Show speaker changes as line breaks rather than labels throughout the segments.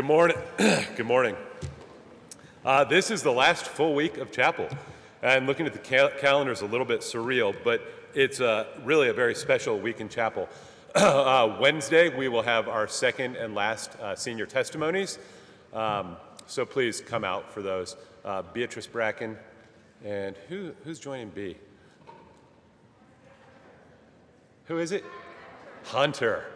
Good morning. Good morning. Uh, this is the last full week of chapel. And looking at the cal- calendar is a little bit surreal, but it's uh, really a very special week in chapel. uh, Wednesday, we will have our second and last uh, senior testimonies. Um, so please come out for those. Uh, Beatrice Bracken, and who, who's joining B? Who is it? Hunter.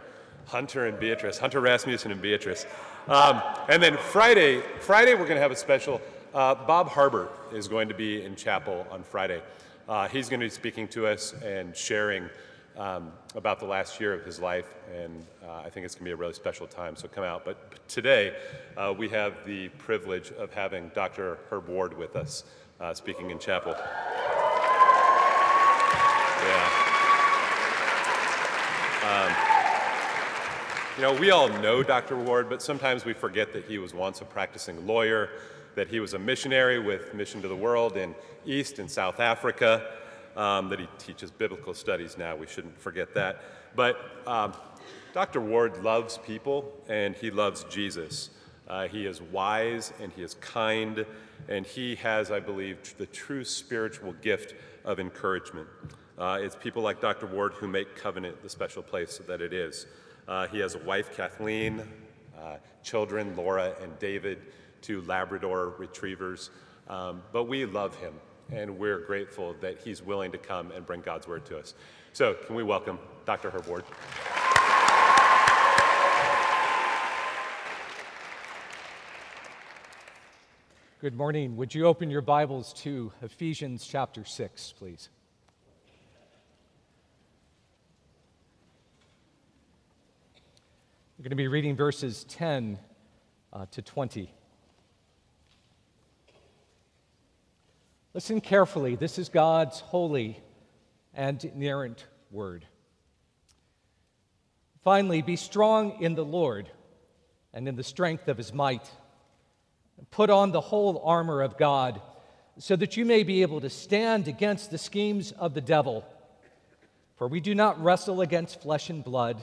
Hunter and Beatrice. Hunter Rasmussen and Beatrice. Um, and then Friday, Friday we're going to have a special. Uh, Bob Harbert is going to be in chapel on Friday. Uh, he's going to be speaking to us and sharing um, about the last year of his life, and uh, I think it's going to be a really special time. So come out. But today uh, we have the privilege of having Dr. Herb Ward with us uh, speaking in chapel. Yeah. Um, you know, we all know Dr. Ward, but sometimes we forget that he was once a practicing lawyer, that he was a missionary with Mission to the World in East and South Africa, um, that he teaches biblical studies now. We shouldn't forget that. But um, Dr. Ward loves people and he loves Jesus. Uh, he is wise and he is kind, and he has, I believe, the true spiritual gift of encouragement. Uh, it's people like Dr. Ward who make covenant the special place that it is. Uh, he has a wife, Kathleen, uh, children, Laura and David, two Labrador retrievers. Um, but we love him, and we're grateful that he's willing to come and bring God's word to us. So, can we welcome Dr. Herb Ward?
Good morning. Would you open your Bibles to Ephesians chapter 6, please? Going to be reading verses 10 uh, to 20. Listen carefully. This is God's holy and inerrant word. Finally, be strong in the Lord and in the strength of his might. Put on the whole armor of God so that you may be able to stand against the schemes of the devil. For we do not wrestle against flesh and blood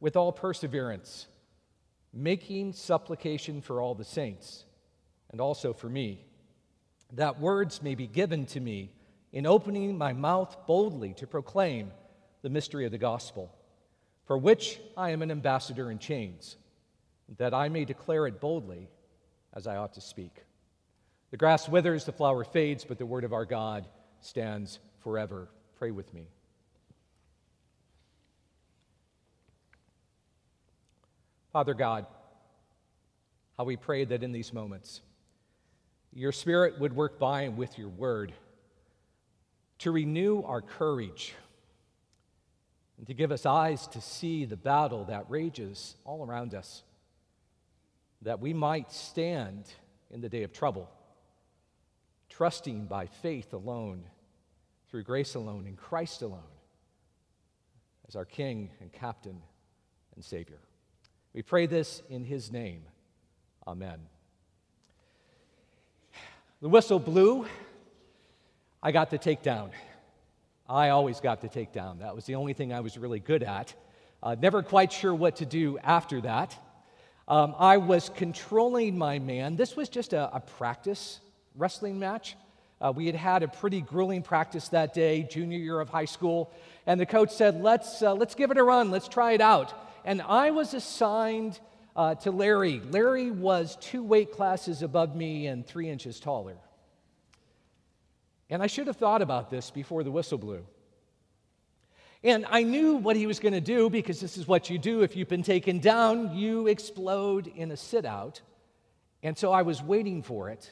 with all perseverance, making supplication for all the saints, and also for me, that words may be given to me in opening my mouth boldly to proclaim the mystery of the gospel, for which I am an ambassador in chains, that I may declare it boldly as I ought to speak. The grass withers, the flower fades, but the word of our God stands forever. Pray with me. Father God, how we pray that in these moments, your Spirit would work by and with your word to renew our courage and to give us eyes to see the battle that rages all around us, that we might stand in the day of trouble, trusting by faith alone, through grace alone, in Christ alone, as our King and Captain and Savior. We pray this in his name. Amen. The whistle blew. I got to take down. I always got to take down. That was the only thing I was really good at. Uh, never quite sure what to do after that. Um, I was controlling my man. This was just a, a practice wrestling match. Uh, we had had a pretty grueling practice that day, junior year of high school, and the coach said, "Let's uh, let's give it a run. Let's try it out." And I was assigned uh, to Larry. Larry was two weight classes above me and three inches taller. And I should have thought about this before the whistle blew. And I knew what he was going to do because this is what you do if you've been taken down, you explode in a sit out. And so I was waiting for it.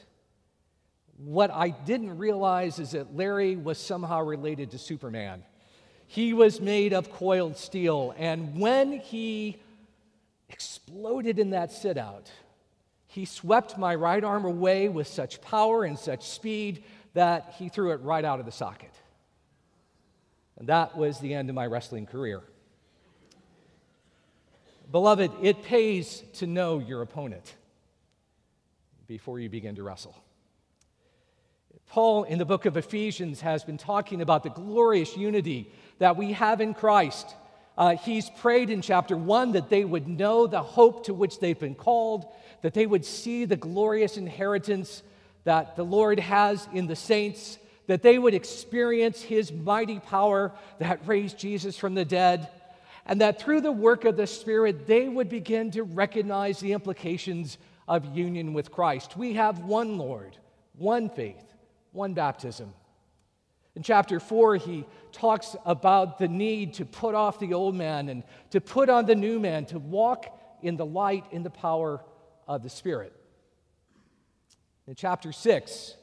What I didn't realize is that Larry was somehow related to Superman. He was made of coiled steel, and when he exploded in that sit out, he swept my right arm away with such power and such speed that he threw it right out of the socket. And that was the end of my wrestling career. Beloved, it pays to know your opponent before you begin to wrestle. Paul in the book of Ephesians has been talking about the glorious unity that we have in Christ. Uh, he's prayed in chapter one that they would know the hope to which they've been called, that they would see the glorious inheritance that the Lord has in the saints, that they would experience his mighty power that raised Jesus from the dead, and that through the work of the Spirit, they would begin to recognize the implications of union with Christ. We have one Lord, one faith, one baptism. In chapter 4, he talks about the need to put off the old man and to put on the new man, to walk in the light, in the power of the Spirit. In chapter 6,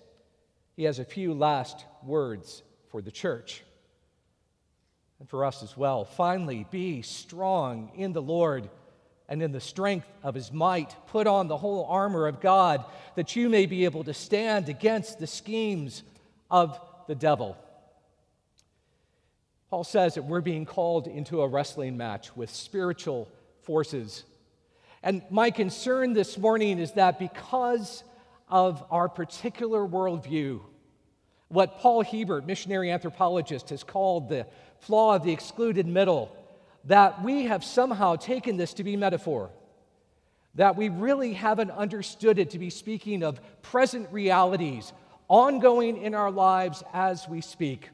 he has a few last words for the church and for us as well. Finally, be strong in the Lord and in the strength of his might. Put on the whole armor of God that you may be able to stand against the schemes of the devil. Paul says that we're being called into a wrestling match with spiritual forces. And my concern this morning is that because of our particular worldview, what Paul Hiebert, missionary anthropologist, has called the flaw of the excluded middle, that we have somehow taken this to be metaphor, that we really haven't understood it to be speaking of present realities ongoing in our lives as we speak.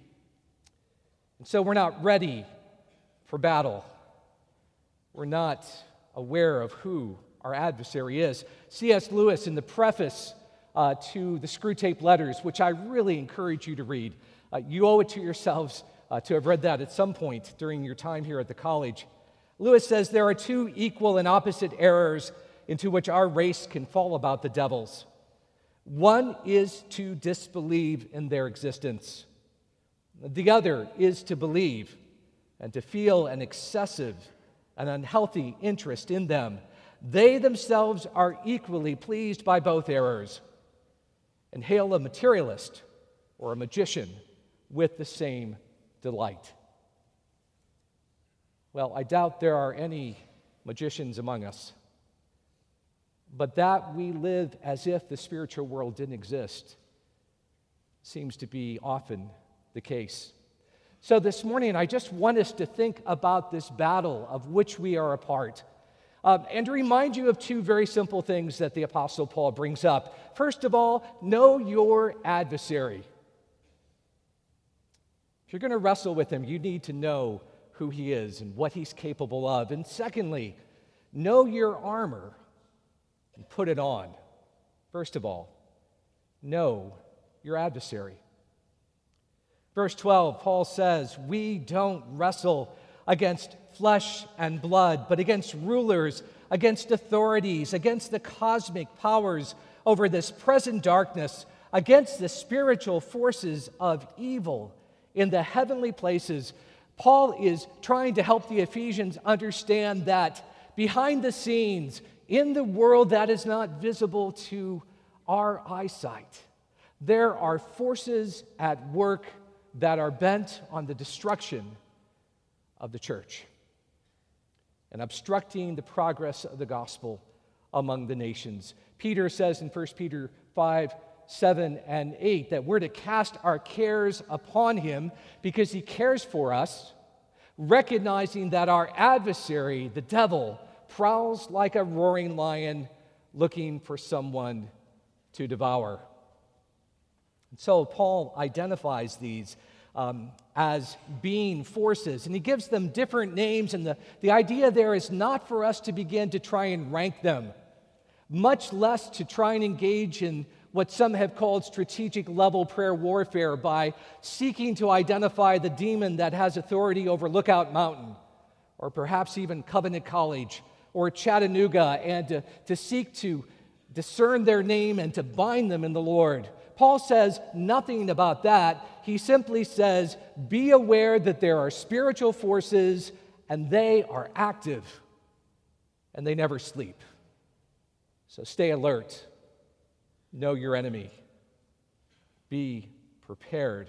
And so we're not ready for battle. We're not aware of who our adversary is. C.S. Lewis, in the preface uh, to the Screwtape Letters, which I really encourage you to read, uh, you owe it to yourselves uh, to have read that at some point during your time here at the college. Lewis says there are two equal and opposite errors into which our race can fall about the devils. One is to disbelieve in their existence, the other is to believe and to feel an excessive and unhealthy interest in them. They themselves are equally pleased by both errors and hail a materialist or a magician with the same delight. Well, I doubt there are any magicians among us but that we live as if the spiritual world didn't exist seems to be often the case. So, this morning, I just want us to think about this battle of which we are a part. Um, and to remind you of two very simple things that the Apostle Paul brings up. First of all, know your adversary. If you're going to wrestle with him, you need to know who he is and what he's capable of. And secondly, know your armor and put it on. First of all, know your adversary. Verse 12, Paul says, We don't wrestle against flesh and blood, but against rulers, against authorities, against the cosmic powers over this present darkness, against the spiritual forces of evil in the heavenly places. Paul is trying to help the Ephesians understand that behind the scenes, in the world that is not visible to our eyesight. There are forces at work that are bent on the destruction of the church and obstructing the progress of the gospel among the nations. Peter says in 1 Peter 5 7 and 8 that we're to cast our cares upon him because he cares for us, recognizing that our adversary, the devil, prowls like a roaring lion looking for someone to devour. So Paul identifies these um, as being forces. And he gives them different names. And the, the idea there is not for us to begin to try and rank them, much less to try and engage in what some have called strategic level prayer warfare by seeking to identify the demon that has authority over Lookout Mountain, or perhaps even Covenant College, or Chattanooga, and to, to seek to discern their name and to bind them in the Lord. Paul says nothing about that. He simply says, Be aware that there are spiritual forces and they are active and they never sleep. So stay alert. Know your enemy. Be prepared.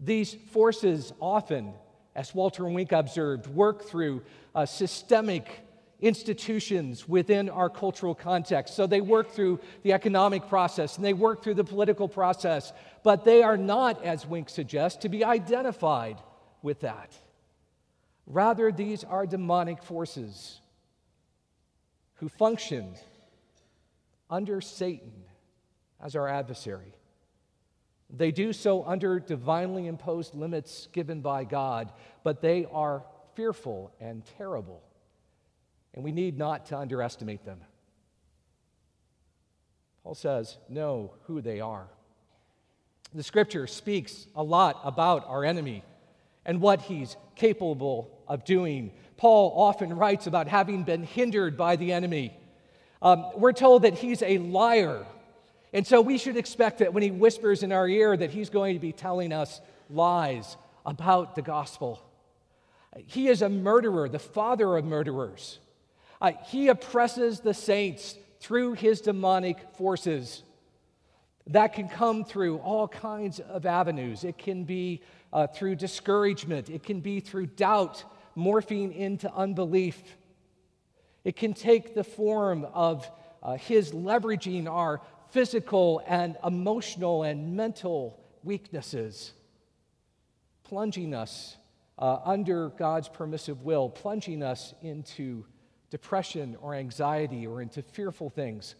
These forces often, as Walter Wink observed, work through a systemic institutions within our cultural context. So they work through the economic process and they work through the political process, but they are not, as Wink suggests, to be identified with that. Rather, these are demonic forces who function under Satan as our adversary. They do so under divinely imposed limits given by God, but they are fearful and terrible and we need not to underestimate them. Paul says, know who they are. The scripture speaks a lot about our enemy and what he's capable of doing. Paul often writes about having been hindered by the enemy. Um, we're told that he's a liar. And so we should expect that when he whispers in our ear that he's going to be telling us lies about the gospel. He is a murderer, the father of murderers. Uh, he oppresses the saints through his demonic forces. That can come through all kinds of avenues. It can be uh, through discouragement, it can be through doubt, morphing into unbelief. It can take the form of uh, his leveraging our physical and emotional and mental weaknesses, plunging us uh, under God's permissive will, plunging us into depression or anxiety or into fearful things.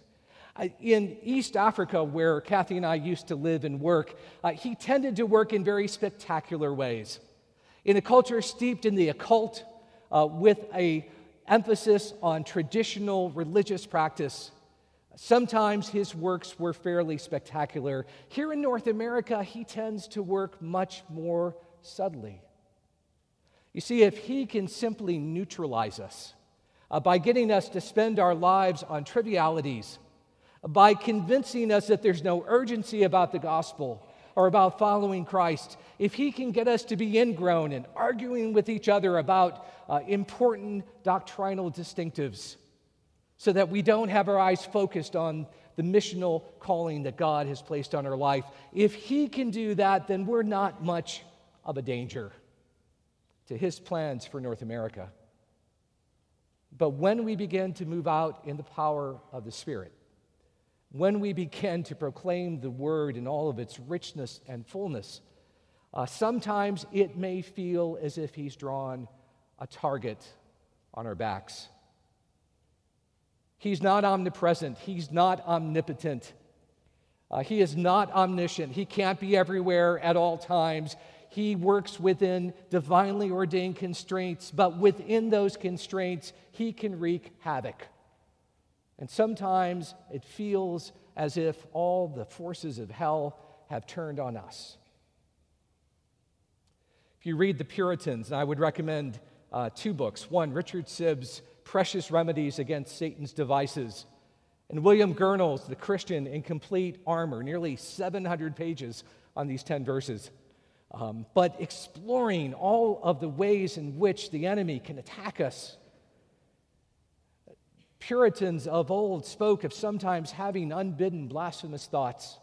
In East Africa, where Kathy and I used to live and work, uh, he tended to work in very spectacular ways. In a culture steeped in the occult, uh, with a emphasis on traditional religious practice, sometimes his works were fairly spectacular. Here in North America, he tends to work much more subtly. You see, if he can simply neutralize us, uh, by getting us to spend our lives on trivialities, by convincing us that there's no urgency about the gospel or about following Christ, if He can get us to be ingrown and arguing with each other about uh, important doctrinal distinctives so that we don't have our eyes focused on the missional calling that God has placed on our life, if He can do that, then we're not much of a danger to His plans for North America. But when we begin to move out in the power of the Spirit, when we begin to proclaim the word in all of its richness and fullness, uh, sometimes it may feel as if he's drawn a target on our backs. He's not omnipresent, he's not omnipotent, uh, he is not omniscient, he can't be everywhere at all times. He works within divinely ordained constraints, but within those constraints, he can wreak havoc. And sometimes it feels as if all the forces of hell have turned on us. If you read the Puritans, and I would recommend uh, two books one, Richard Sibbes' Precious Remedies Against Satan's Devices, and William Gurnall's The Christian in Complete Armor, nearly 700 pages on these 10 verses um, but exploring all of the ways in which the enemy can attack us. Puritans of old spoke of sometimes having unbidden blasphemous thoughts.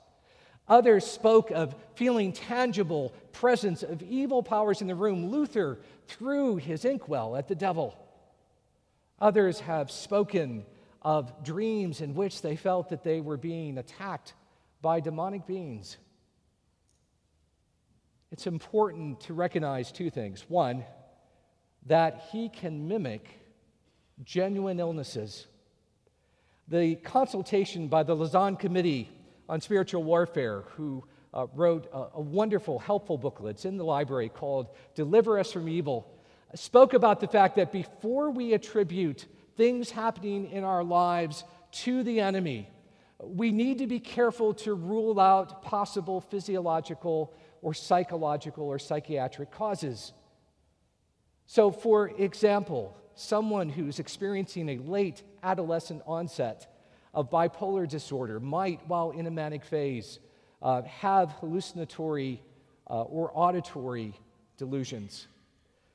Others spoke of feeling tangible presence of evil powers in the room. Luther threw his inkwell at the devil. Others have spoken of dreams in which they felt that they were being attacked by demonic beings. It's important to recognize two things. One, that he can mimic genuine illnesses. The consultation by the Lausanne Committee on Spiritual Warfare, who uh, wrote a, a wonderful, helpful booklet. It's in the library called Deliver Us from Evil. Spoke about the fact that before we attribute things happening in our lives to the enemy, we need to be careful to rule out possible physiological or psychological or psychiatric causes. So, for example, someone who's experiencing a late adolescent onset of bipolar disorder might, while in a manic phase, uh, have hallucinatory uh, or auditory delusions.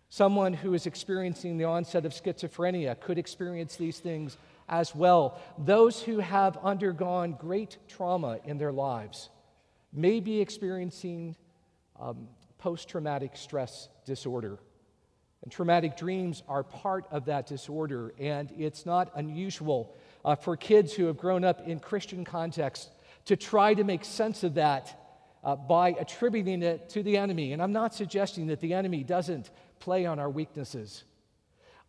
Someone who is experiencing the onset of schizophrenia could experience these things as well. Those who have undergone great trauma in their lives may be experiencing um, post traumatic stress disorder. And traumatic dreams are part of that disorder, and it's not unusual uh, for kids who have grown up in Christian context to try to make sense of that uh, by attributing it to the enemy. And I'm not suggesting that the enemy doesn't play on our weaknesses.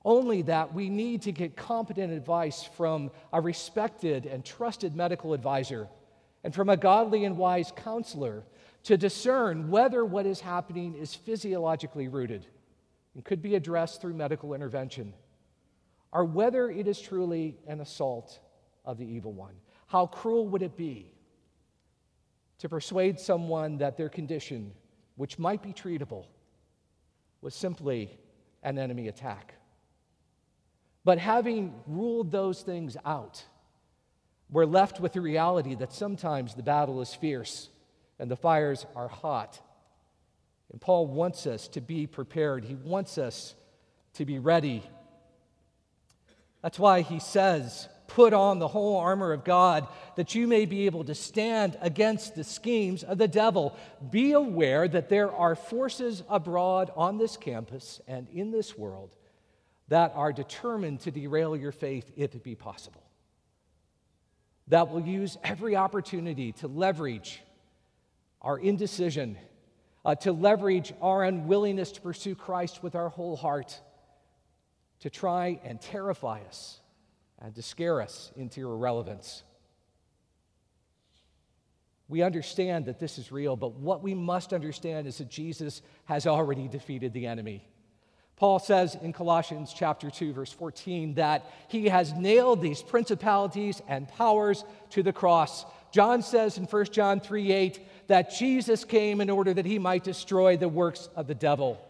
Only that we need to get competent advice from a respected and trusted medical advisor and from a godly and wise counselor to discern whether what is happening is physiologically rooted and could be addressed through medical intervention, or whether it is truly an assault of the evil one. How cruel would it be to persuade someone that their condition, which might be treatable, was simply an enemy attack. But having ruled those things out, we're left with the reality that sometimes the battle is fierce and the fires are hot. And Paul wants us to be prepared, he wants us to be ready. That's why he says, Put on the whole armor of God that you may be able to stand against the schemes of the devil. Be aware that there are forces abroad on this campus and in this world that are determined to derail your faith if it be possible. That will use every opportunity to leverage our indecision, uh, to leverage our unwillingness to pursue Christ with our whole heart, to try and terrify us and to scare us into irrelevance. We understand that this is real, but what we must understand is that Jesus has already defeated the enemy. Paul says in Colossians chapter 2 verse 14 that he has nailed these principalities and powers to the cross. John says in 1 John 3 8 that Jesus came in order that he might destroy the works of the devil.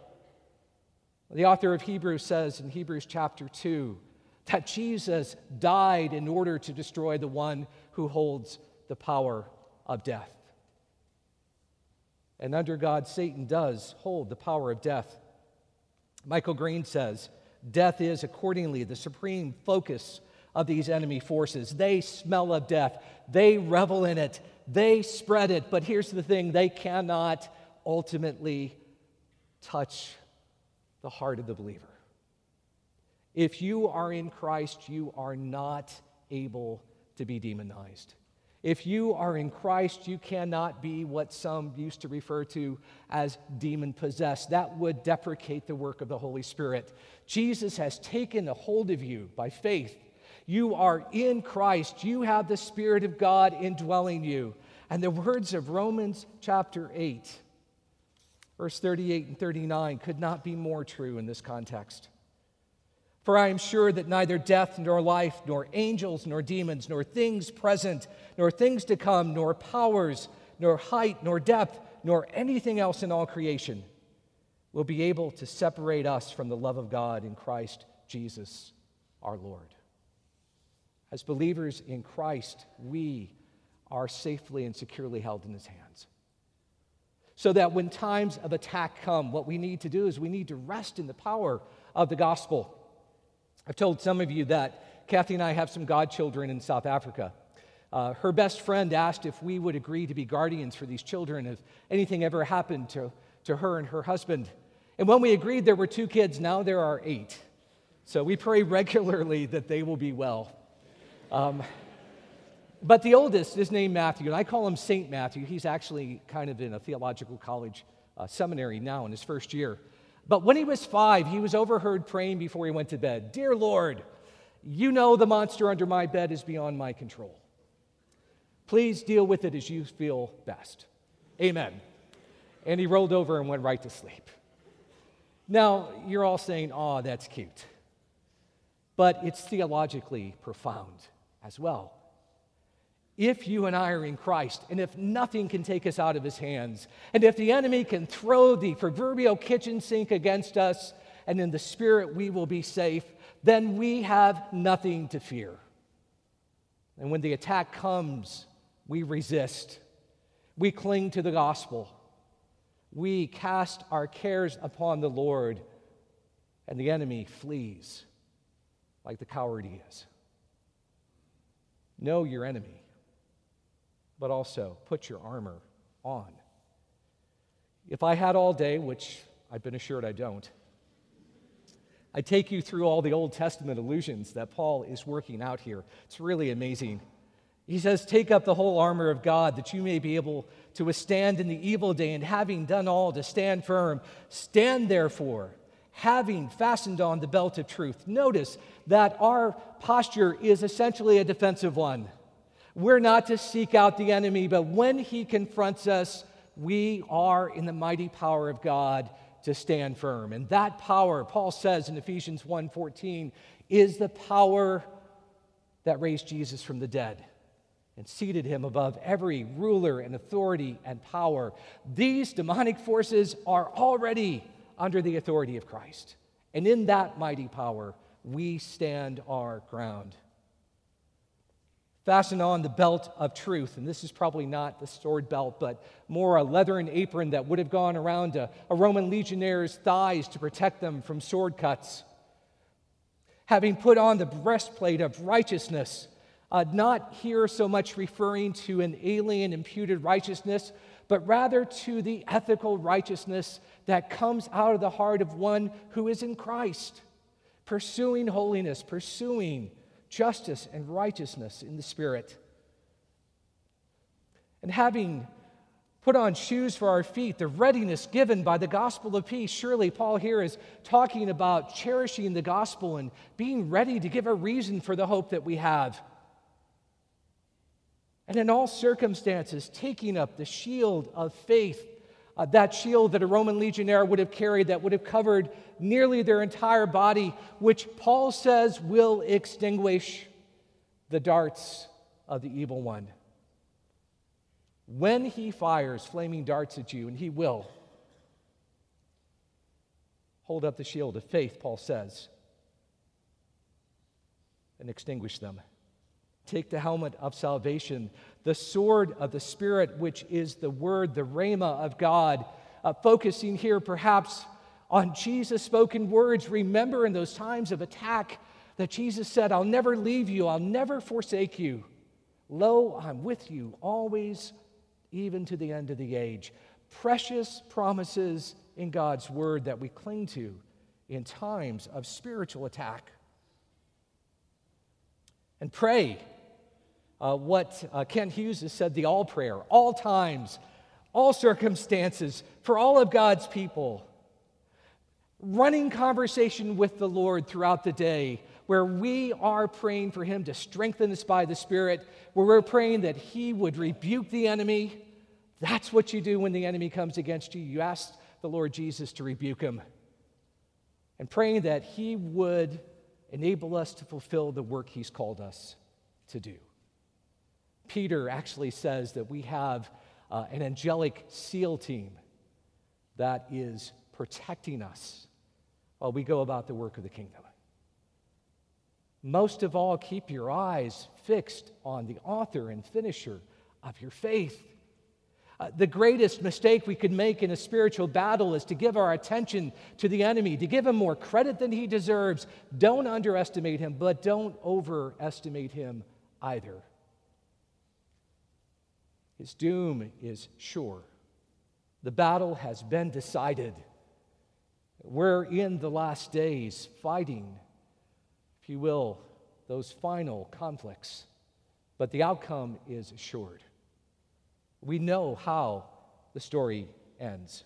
The author of Hebrews says in Hebrews chapter 2 that Jesus died in order to destroy the one who holds the power of death. And under God, Satan does hold the power of death. Michael Green says, Death is accordingly the supreme focus of these enemy forces. They smell of death, they revel in it, they spread it. But here's the thing they cannot ultimately touch the heart of the believer. If you are in Christ, you are not able to be demonized. If you are in Christ, you cannot be what some used to refer to as demon possessed. That would deprecate the work of the Holy Spirit. Jesus has taken a hold of you by faith. You are in Christ. You have the Spirit of God indwelling you. And the words of Romans chapter 8, verse 38 and 39, could not be more true in this context. For I am sure that neither death nor life, nor angels nor demons, nor things present, nor things to come, nor powers, nor height, nor depth, nor anything else in all creation will be able to separate us from the love of God in Christ Jesus our Lord. As believers in Christ, we are safely and securely held in his hands. So that when times of attack come, what we need to do is we need to rest in the power of the gospel. I've told some of you that Kathy and I have some godchildren in South Africa. Uh, her best friend asked if we would agree to be guardians for these children if anything ever happened to, to her and her husband. And when we agreed, there were two kids. Now there are eight. So we pray regularly that they will be well. Um, but the oldest is named Matthew, and I call him Saint Matthew. He's actually kind of in a theological college uh, seminary now in his first year. But when he was five, he was overheard praying before he went to bed Dear Lord, you know the monster under my bed is beyond my control. Please deal with it as you feel best. Amen. And he rolled over and went right to sleep. Now, you're all saying, oh, that's cute. But it's theologically profound as well. If you and I are in Christ, and if nothing can take us out of his hands, and if the enemy can throw the proverbial kitchen sink against us, and in the spirit we will be safe, then we have nothing to fear. And when the attack comes, we resist. We cling to the gospel. We cast our cares upon the Lord, and the enemy flees like the coward he is. Know your enemy, but also put your armor on. If I had all day, which I've been assured I don't, I take you through all the Old Testament allusions that Paul is working out here. It's really amazing. He says, Take up the whole armor of God that you may be able to withstand in the evil day, and having done all, to stand firm. Stand therefore, having fastened on the belt of truth. Notice that our posture is essentially a defensive one. We're not to seek out the enemy, but when he confronts us, we are in the mighty power of God to stand firm. And that power, Paul says in Ephesians 1:14, is the power that raised Jesus from the dead and seated him above every ruler and authority and power. These demonic forces are already under the authority of Christ. And in that mighty power, we stand our ground. Fasten on the belt of truth, and this is probably not the sword belt, but more a leathern apron that would have gone around a, a Roman legionnaire's thighs to protect them from sword cuts. Having put on the breastplate of righteousness, uh, not here so much referring to an alien imputed righteousness, but rather to the ethical righteousness that comes out of the heart of one who is in Christ, pursuing holiness, pursuing justice and righteousness in the Spirit. And having put on shoes for our feet, the readiness given by the gospel of peace. Surely, Paul here is talking about cherishing the gospel and being ready to give a reason for the hope that we have. And in all circumstances, taking up the shield of faith, uh, that shield that a Roman legionnaire would have carried that would have covered nearly their entire body, which Paul says will extinguish the darts of the evil one. When he fires flaming darts at you, and he will, hold up the shield of faith, Paul says, and extinguish them. Take the helmet of salvation, the sword of the Spirit, which is the word, the rhema of God. Uh, focusing here perhaps on Jesus' spoken words. Remember in those times of attack that Jesus said, I'll never leave you, I'll never forsake you. Lo, I'm with you always, even to the end of the age. Precious promises in God's word that we cling to in times of spiritual attack. And pray uh, what uh, Kent Hughes has said the all prayer, all times, all circumstances, for all of God's people. Running conversation with the Lord throughout the day, where we are praying for Him to strengthen us by the Spirit, where we're praying that He would rebuke the enemy. That's what you do when the enemy comes against you. You ask the Lord Jesus to rebuke him. And praying that He would enable us to fulfill the work He's called us to do. Peter actually says that we have uh, an angelic SEAL team that is protecting us while we go about the work of the kingdom. Most of all, keep your eyes fixed on the author and finisher of your faith. Uh, the greatest mistake we could make in a spiritual battle is to give our attention to the enemy, to give him more credit than he deserves. Don't underestimate him, but don't overestimate him either. His doom is sure. The battle has been decided. We're in the last days fighting, if you will, those final conflicts, but the outcome is assured. We know how the story ends.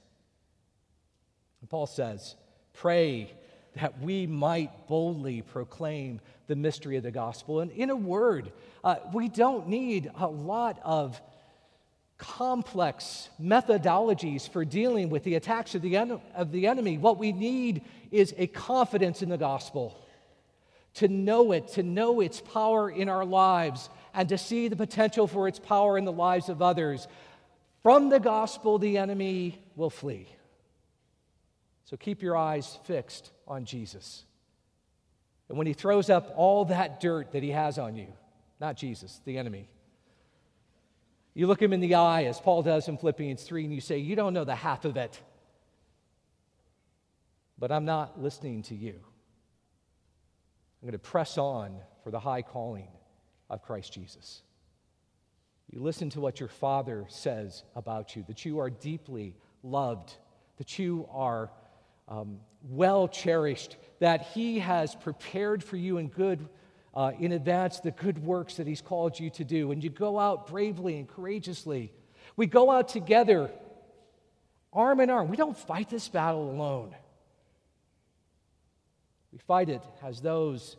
And Paul says, Pray that we might boldly proclaim the mystery of the gospel. And in a word, uh, we don't need a lot of complex methodologies for dealing with the attacks of the, en- of the enemy. What we need is a confidence in the gospel, to know it, to know its power in our lives, and to see the potential for its power in the lives of others. From the gospel, the enemy will flee. So keep your eyes fixed on Jesus. And when he throws up all that dirt that he has on you, not Jesus, the enemy, you look him in the eye, as Paul does in Philippians 3, and you say, You don't know the half of it. But I'm not listening to you. I'm going to press on for the high calling of Christ Jesus. You listen to what your Father says about you, that you are deeply loved, that you are um, well cherished, that He has prepared for you in good uh, in advance the good works that He's called you to do. And you go out bravely and courageously. We go out together, arm in arm. We don't fight this battle alone. We fight it as those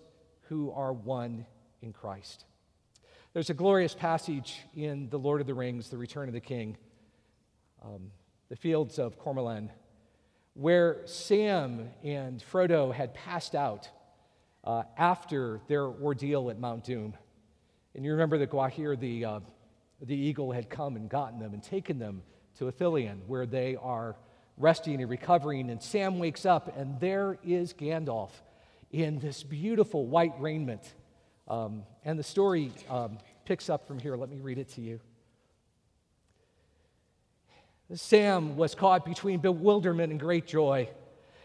who are one in Christ. There's a glorious passage in The Lord of the Rings, The Return of the King, um, the fields of Cormallen, where Sam and Frodo had passed out uh, after their ordeal at Mount Doom. And you remember that Gwaihir, the, uh, the eagle, had come and gotten them and taken them to Ithilien, where they are resting and recovering. And Sam wakes up, and there is Gandalf in this beautiful white raiment. Um, and the story um, picks up from here. Let me read it to you. Sam was caught between bewilderment and great joy.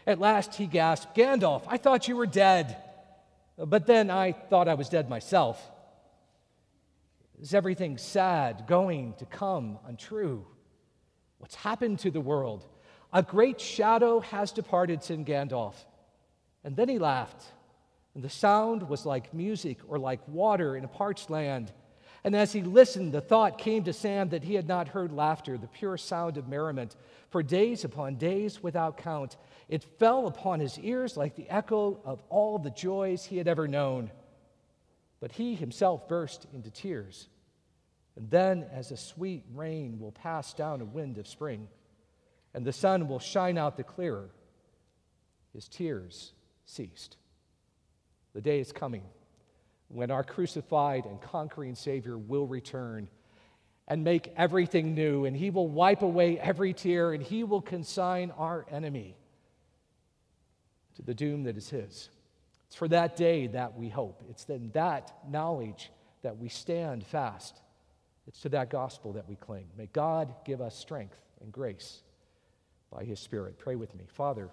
At last he gasped, Gandalf, I thought you were dead. But then I thought I was dead myself. Is everything sad, going to come untrue? What's happened to the world? A great shadow has departed, said Gandalf. And then he laughed, and the sound was like music or like water in a parched land. And as he listened, the thought came to Sam that he had not heard laughter, the pure sound of merriment, for days upon days without count. It fell upon his ears like the echo of all the joys he had ever known. But he himself burst into tears. And then, as a sweet rain will pass down a wind of spring, and the sun will shine out the clearer, his tears ceased. The day is coming when our crucified and conquering Savior will return and make everything new, and He will wipe away every tear, and He will consign our enemy to the doom that is His. It's for that day that we hope. It's in that knowledge that we stand fast. It's to that gospel that we cling. May God give us strength and grace by His Spirit. Pray with me. Father,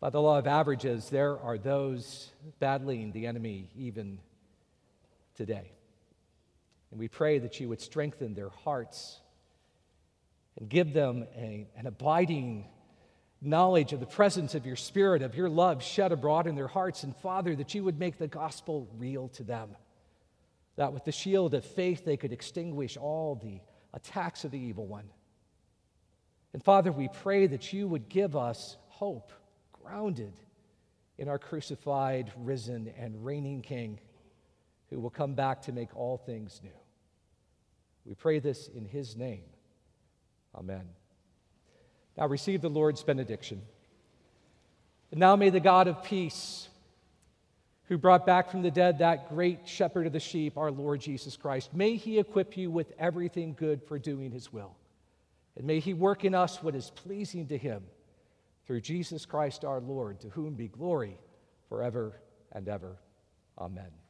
by the law of averages, there are those battling the enemy even today. And we pray that you would strengthen their hearts and give them a, an abiding knowledge of the presence of your Spirit, of your love shed abroad in their hearts. And Father, that you would make the gospel real to them. That with the shield of faith they could extinguish all the attacks of the evil one. And Father, we pray that you would give us hope grounded in our crucified, risen, and reigning King who will come back to make all things new. We pray this in his name. Amen. Now receive the Lord's benediction. And now may the God of peace, who brought back from the dead that great shepherd of the sheep, our Lord Jesus Christ, may he equip you with everything good for doing his will. And may he work in us what is pleasing to him through Jesus Christ our Lord, to whom be glory forever and ever. Amen.